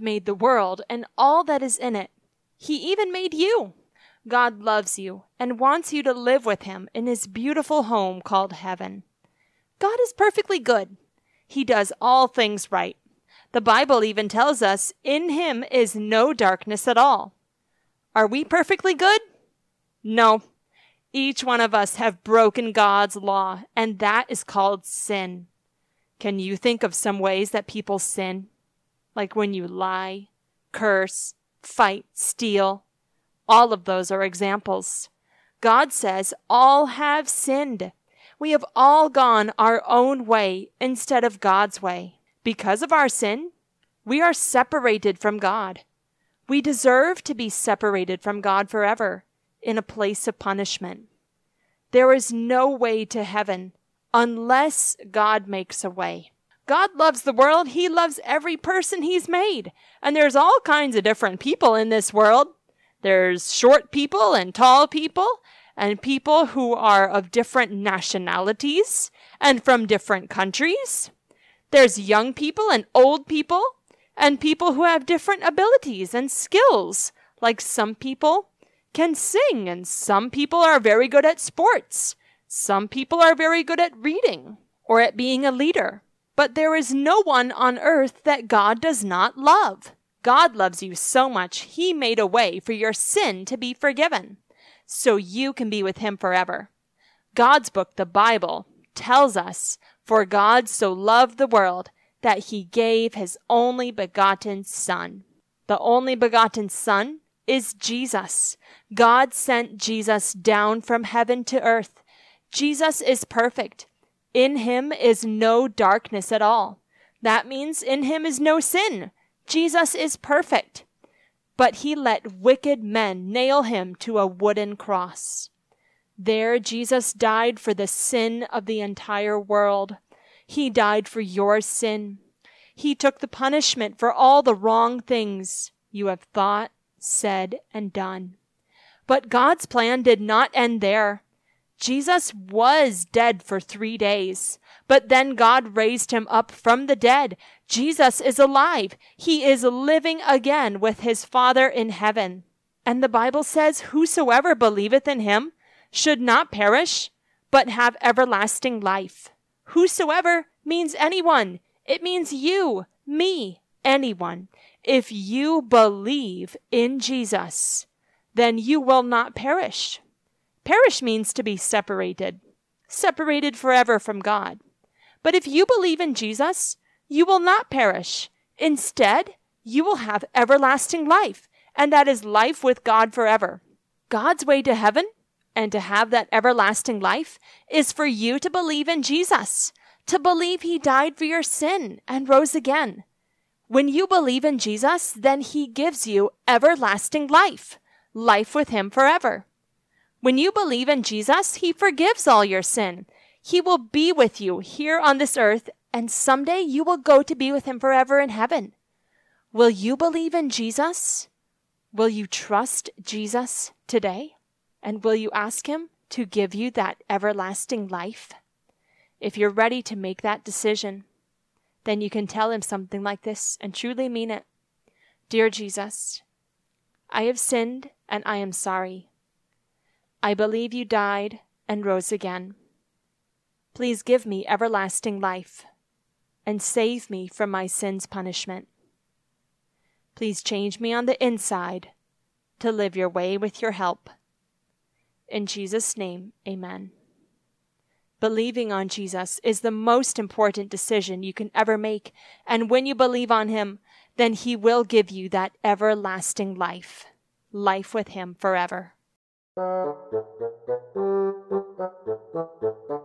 Made the world and all that is in it. He even made you. God loves you and wants you to live with Him in His beautiful home called heaven. God is perfectly good. He does all things right. The Bible even tells us in Him is no darkness at all. Are we perfectly good? No. Each one of us have broken God's law, and that is called sin. Can you think of some ways that people sin? Like when you lie, curse, fight, steal. All of those are examples. God says all have sinned. We have all gone our own way instead of God's way. Because of our sin, we are separated from God. We deserve to be separated from God forever in a place of punishment. There is no way to heaven unless God makes a way. God loves the world. He loves every person he's made. And there's all kinds of different people in this world. There's short people and tall people and people who are of different nationalities and from different countries. There's young people and old people and people who have different abilities and skills. Like some people can sing and some people are very good at sports. Some people are very good at reading or at being a leader. But there is no one on earth that God does not love. God loves you so much, He made a way for your sin to be forgiven, so you can be with Him forever. God's book, the Bible, tells us, For God so loved the world that He gave His only begotten Son. The only begotten Son is Jesus. God sent Jesus down from heaven to earth. Jesus is perfect. In him is no darkness at all. That means in him is no sin. Jesus is perfect. But he let wicked men nail him to a wooden cross. There Jesus died for the sin of the entire world. He died for your sin. He took the punishment for all the wrong things you have thought, said, and done. But God's plan did not end there. Jesus was dead for three days, but then God raised him up from the dead. Jesus is alive. He is living again with his Father in heaven. And the Bible says, Whosoever believeth in him should not perish, but have everlasting life. Whosoever means anyone. It means you, me, anyone. If you believe in Jesus, then you will not perish. Perish means to be separated, separated forever from God. But if you believe in Jesus, you will not perish. Instead, you will have everlasting life, and that is life with God forever. God's way to heaven and to have that everlasting life is for you to believe in Jesus, to believe he died for your sin and rose again. When you believe in Jesus, then he gives you everlasting life, life with him forever. When you believe in Jesus, He forgives all your sin. He will be with you here on this earth, and someday you will go to be with Him forever in heaven. Will you believe in Jesus? Will you trust Jesus today? And will you ask Him to give you that everlasting life? If you're ready to make that decision, then you can tell Him something like this and truly mean it. Dear Jesus, I have sinned and I am sorry. I believe you died and rose again. Please give me everlasting life and save me from my sin's punishment. Please change me on the inside to live your way with your help. In Jesus' name, amen. Believing on Jesus is the most important decision you can ever make, and when you believe on Him, then He will give you that everlasting life, life with Him forever. Faith is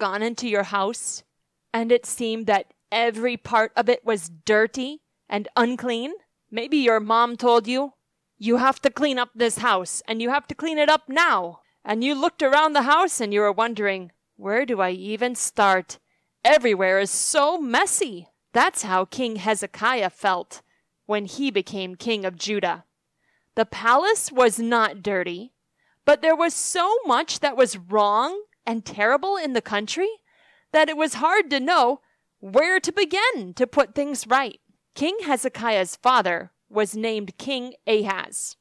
gone into your house and it seemed that every part of it was dirty and unclean? Maybe your mom told you, you have to clean up this house and you have to clean it up now. And you looked around the house and you were wondering, where do I even start? Everywhere is so messy. That's how King Hezekiah felt when he became king of Judah. The palace was not dirty, but there was so much that was wrong and terrible in the country that it was hard to know where to begin to put things right. King Hezekiah's father was named King Ahaz.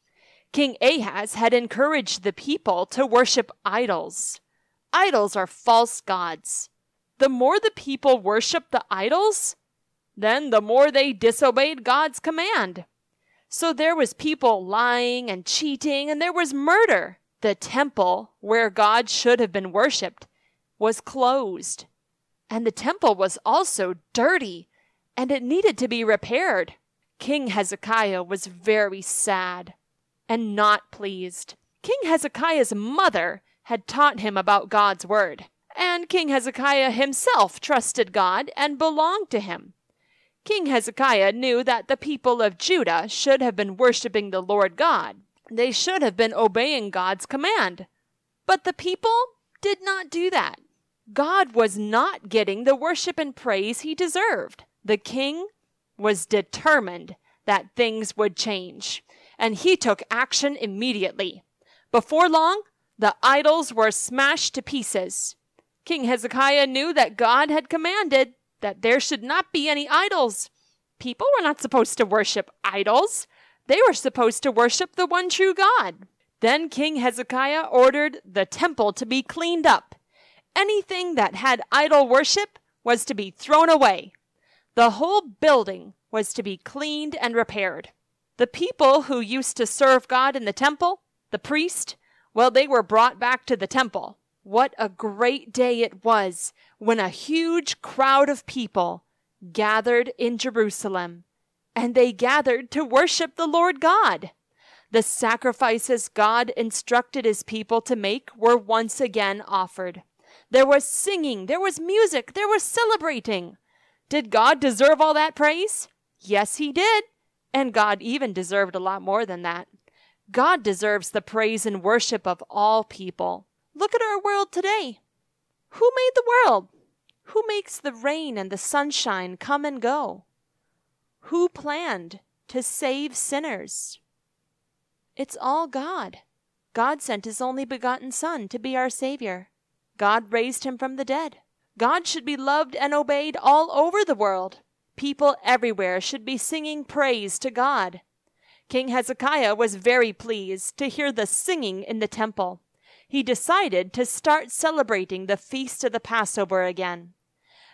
King Ahaz had encouraged the people to worship idols. Idols are false gods. The more the people worshiped the idols, then the more they disobeyed God's command. So there was people lying and cheating and there was murder. The temple where God should have been worshiped was closed. And the temple was also dirty and it needed to be repaired. King Hezekiah was very sad and not pleased. King Hezekiah's mother had taught him about God's word, and King Hezekiah himself trusted God and belonged to him. King Hezekiah knew that the people of Judah should have been worshiping the Lord God. They should have been obeying God's command. But the people did not do that. God was not getting the worship and praise he deserved. The king was determined that things would change and he took action immediately. Before long, the idols were smashed to pieces. King Hezekiah knew that God had commanded that there should not be any idols. People were not supposed to worship idols. They were supposed to worship the one true God. Then King Hezekiah ordered the temple to be cleaned up. Anything that had idol worship was to be thrown away. The whole building was to be cleaned and repaired. The people who used to serve God in the temple, the priest, well, they were brought back to the temple. What a great day it was when a huge crowd of people gathered in Jerusalem, and they gathered to worship the Lord God. The sacrifices God instructed his people to make were once again offered. There was singing, there was music, there was celebrating. Did God deserve all that praise? Yes, he did. And God even deserved a lot more than that. God deserves the praise and worship of all people. Look at our world today. Who made the world? Who makes the rain and the sunshine come and go? Who planned to save sinners? It's all God. God sent his only begotten Son to be our Savior. God raised him from the dead. God should be loved and obeyed all over the world. People everywhere should be singing praise to God. King Hezekiah was very pleased to hear the singing in the temple. He decided to start celebrating the feast of the Passover again.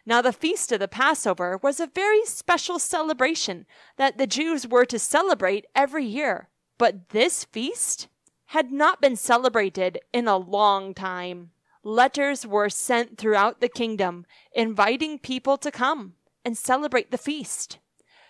Now, the feast of the Passover was a very special celebration that the Jews were to celebrate every year. But this feast had not been celebrated in a long time. Letters were sent throughout the kingdom inviting people to come and celebrate the feast.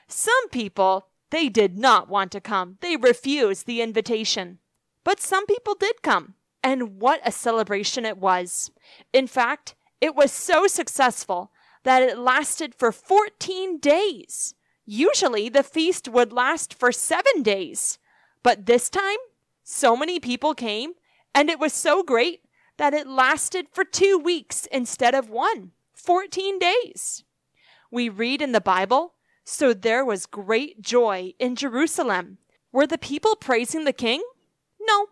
Some people, they did not want to come. They refused the invitation. But some people did come. And what a celebration it was. In fact, it was so successful that it lasted for 14 days. Usually the feast would last for seven days. But this time, so many people came, and it was so great that it lasted for two weeks instead of one. 14 days we read in the Bible, so there was great joy in Jerusalem. Were the people praising the king? No,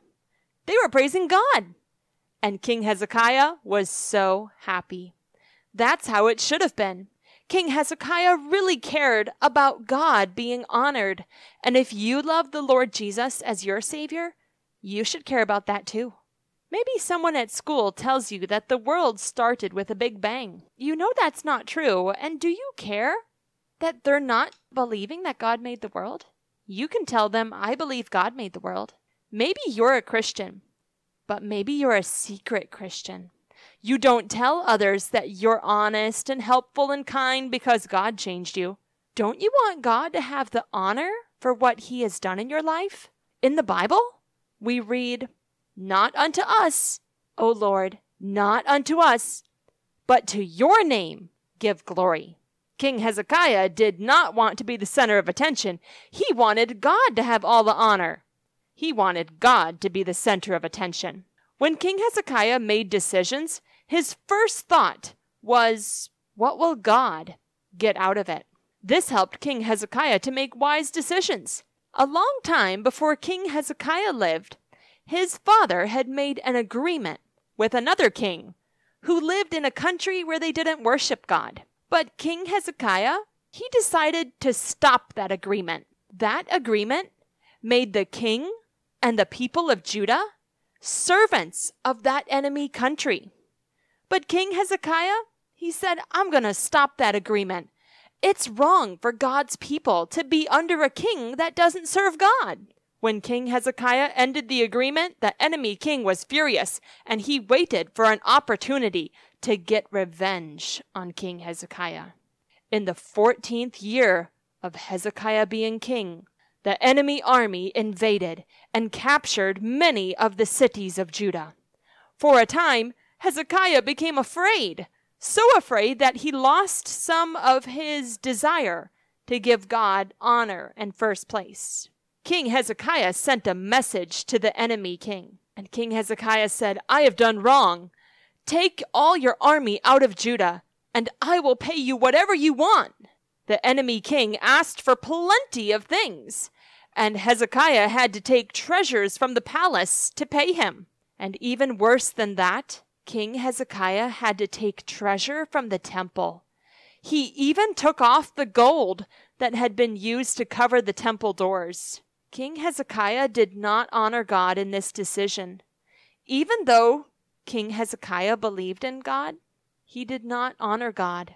they were praising God. And King Hezekiah was so happy. That's how it should have been. King Hezekiah really cared about God being honored. And if you love the Lord Jesus as your Savior, you should care about that too. Maybe someone at school tells you that the world started with a big bang. You know that's not true, and do you care that they're not believing that God made the world? You can tell them, I believe God made the world. Maybe you're a Christian, but maybe you're a secret Christian. You don't tell others that you're honest and helpful and kind because God changed you. Don't you want God to have the honor for what he has done in your life? In the Bible, we read, not unto us, O Lord, not unto us, but to your name give glory. King Hezekiah did not want to be the center of attention. He wanted God to have all the honor. He wanted God to be the center of attention. When King Hezekiah made decisions, his first thought was, What will God get out of it? This helped King Hezekiah to make wise decisions. A long time before King Hezekiah lived, his father had made an agreement with another king who lived in a country where they didn't worship God. But King Hezekiah, he decided to stop that agreement. That agreement made the king and the people of Judah servants of that enemy country. But King Hezekiah, he said, I'm going to stop that agreement. It's wrong for God's people to be under a king that doesn't serve God. When King Hezekiah ended the agreement, the enemy king was furious, and he waited for an opportunity to get revenge on King Hezekiah. In the fourteenth year of Hezekiah being king, the enemy army invaded and captured many of the cities of Judah. For a time, Hezekiah became afraid, so afraid that he lost some of his desire to give God honor and first place. King Hezekiah sent a message to the enemy king. And King Hezekiah said, I have done wrong. Take all your army out of Judah, and I will pay you whatever you want. The enemy king asked for plenty of things, and Hezekiah had to take treasures from the palace to pay him. And even worse than that, King Hezekiah had to take treasure from the temple. He even took off the gold that had been used to cover the temple doors. King Hezekiah did not honor God in this decision. Even though King Hezekiah believed in God, he did not honor God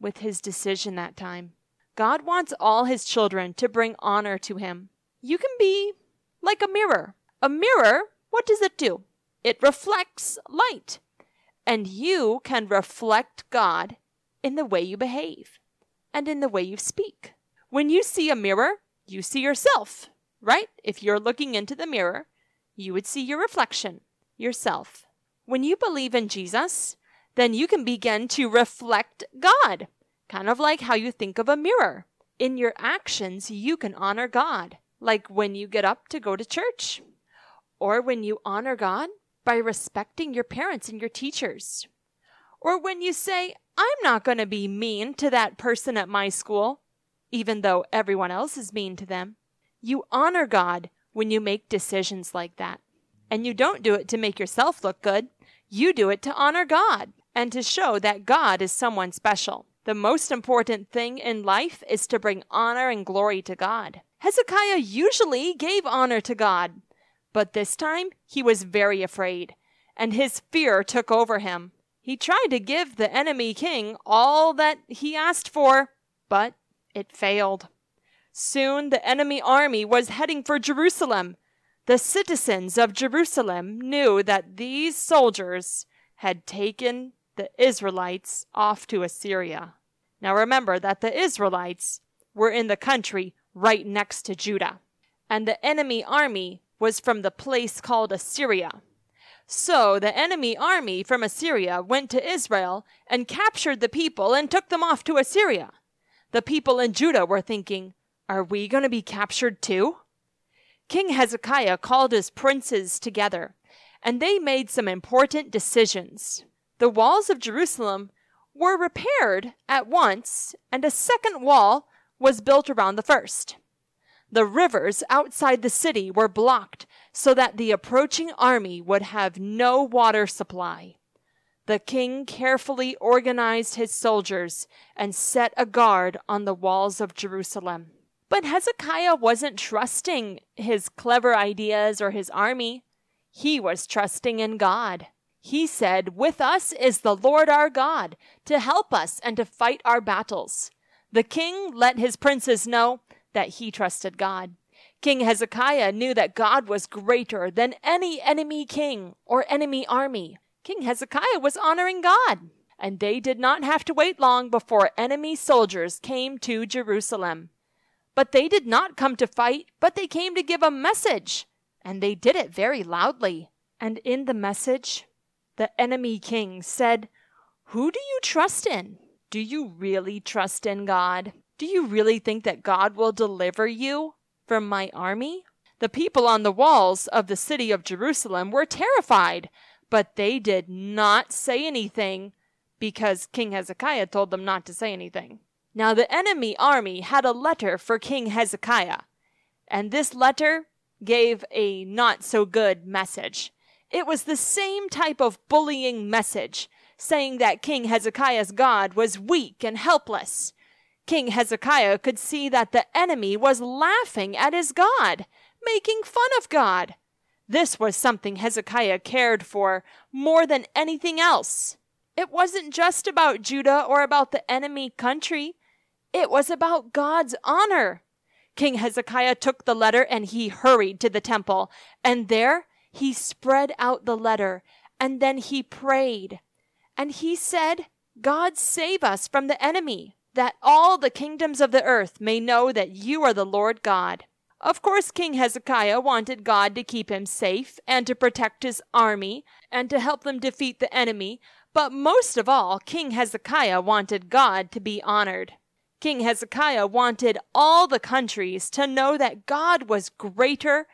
with his decision that time. God wants all his children to bring honor to him. You can be like a mirror. A mirror, what does it do? It reflects light. And you can reflect God in the way you behave and in the way you speak. When you see a mirror, you see yourself right? If you're looking into the mirror, you would see your reflection, yourself. When you believe in Jesus, then you can begin to reflect God, kind of like how you think of a mirror. In your actions, you can honor God, like when you get up to go to church, or when you honor God by respecting your parents and your teachers, or when you say, I'm not going to be mean to that person at my school, even though everyone else is mean to them. You honor God when you make decisions like that. And you don't do it to make yourself look good. You do it to honor God and to show that God is someone special. The most important thing in life is to bring honor and glory to God. Hezekiah usually gave honor to God, but this time he was very afraid, and his fear took over him. He tried to give the enemy king all that he asked for, but it failed. Soon the enemy army was heading for Jerusalem. The citizens of Jerusalem knew that these soldiers had taken the Israelites off to Assyria. Now remember that the Israelites were in the country right next to Judah, and the enemy army was from the place called Assyria. So the enemy army from Assyria went to Israel and captured the people and took them off to Assyria. The people in Judah were thinking, are we going to be captured too? King Hezekiah called his princes together, and they made some important decisions. The walls of Jerusalem were repaired at once, and a second wall was built around the first. The rivers outside the city were blocked so that the approaching army would have no water supply. The king carefully organized his soldiers and set a guard on the walls of Jerusalem. But Hezekiah wasn't trusting his clever ideas or his army. He was trusting in God. He said, With us is the Lord our God to help us and to fight our battles. The king let his princes know that he trusted God. King Hezekiah knew that God was greater than any enemy king or enemy army. King Hezekiah was honoring God, and they did not have to wait long before enemy soldiers came to Jerusalem. But they did not come to fight, but they came to give a message. And they did it very loudly. And in the message, the enemy king, said, Who do you trust in? Do you really trust in God? Do you really think that God will deliver you from my army? The people on the walls of the city of Jerusalem were terrified, but they did not say anything because King Hezekiah told them not to say anything. Now the enemy army had a letter for King Hezekiah, and this letter gave a not so good message. It was the same type of bullying message, saying that King Hezekiah's God was weak and helpless. King Hezekiah could see that the enemy was laughing at his God, making fun of God. This was something Hezekiah cared for more than anything else. It wasn't just about Judah or about the enemy country. It was about God's honor. King Hezekiah took the letter and he hurried to the temple, and there he spread out the letter, and then he prayed. And he said, God save us from the enemy, that all the kingdoms of the earth may know that you are the Lord God. Of course, King Hezekiah wanted God to keep him safe and to protect his army and to help them defeat the enemy, but most of all, King Hezekiah wanted God to be honored. King Hezekiah wanted all the countries to know that God was greater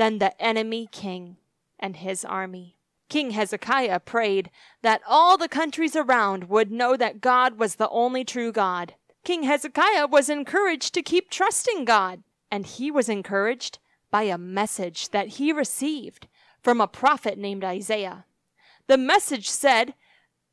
than the enemy king and his army. King Hezekiah prayed that all the countries around would know that God was the only true God. King Hezekiah was encouraged to keep trusting God, and he was encouraged by a message that he received from a prophet named Isaiah. The message said,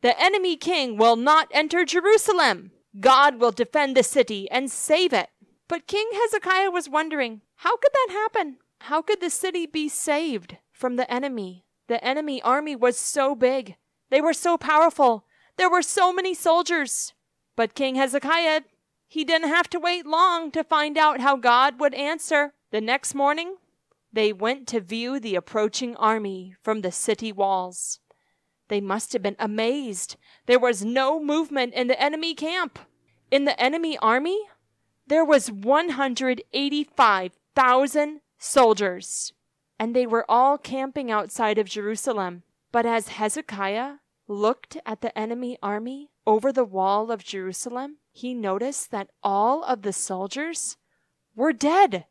The enemy king will not enter Jerusalem. God will defend the city and save it. But King Hezekiah was wondering, how could that happen? How could the city be saved from the enemy? The enemy army was so big. They were so powerful. There were so many soldiers. But King Hezekiah, he didn't have to wait long to find out how God would answer. The next morning, they went to view the approaching army from the city walls. They must have been amazed. There was no movement in the enemy camp. In the enemy army, there was 185,000 soldiers, and they were all camping outside of Jerusalem. But as Hezekiah looked at the enemy army over the wall of Jerusalem, he noticed that all of the soldiers were dead.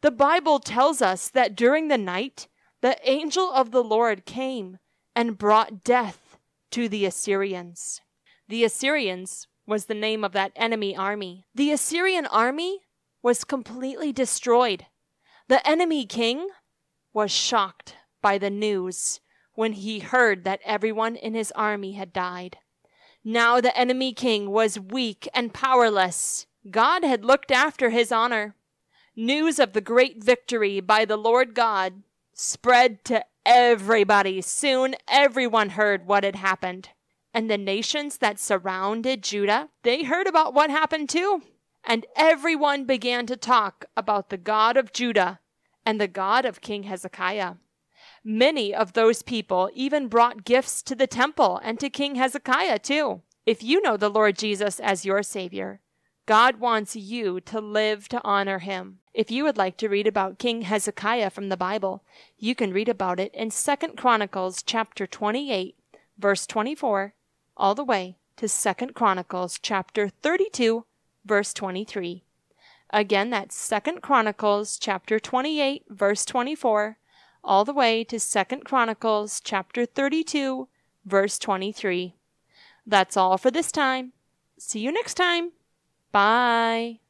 The Bible tells us that during the night, the angel of the Lord came and brought death to the Assyrians. The Assyrians was the name of that enemy army. The Assyrian army was completely destroyed. The enemy king was shocked by the news when he heard that everyone in his army had died. Now the enemy king was weak and powerless. God had looked after his honor. News of the great victory by the Lord God spread to everybody. Soon everyone heard what had happened. And the nations that surrounded Judah, they heard about what happened too and everyone began to talk about the God of Judah and the God of King Hezekiah. Many of those people even brought gifts to the temple and to King Hezekiah too. If you know the Lord Jesus as your Savior, God wants you to live to honor him. If you would like to read about King Hezekiah from the Bible, you can read about it in 2 Chronicles chapter 28, verse 24, all the way to 2 Chronicles chapter 32, verse 23. Again, that's Second Chronicles chapter 28, verse 24, all the way to Second Chronicles chapter 32, verse 23. That's all for this time. See you next time. Bye.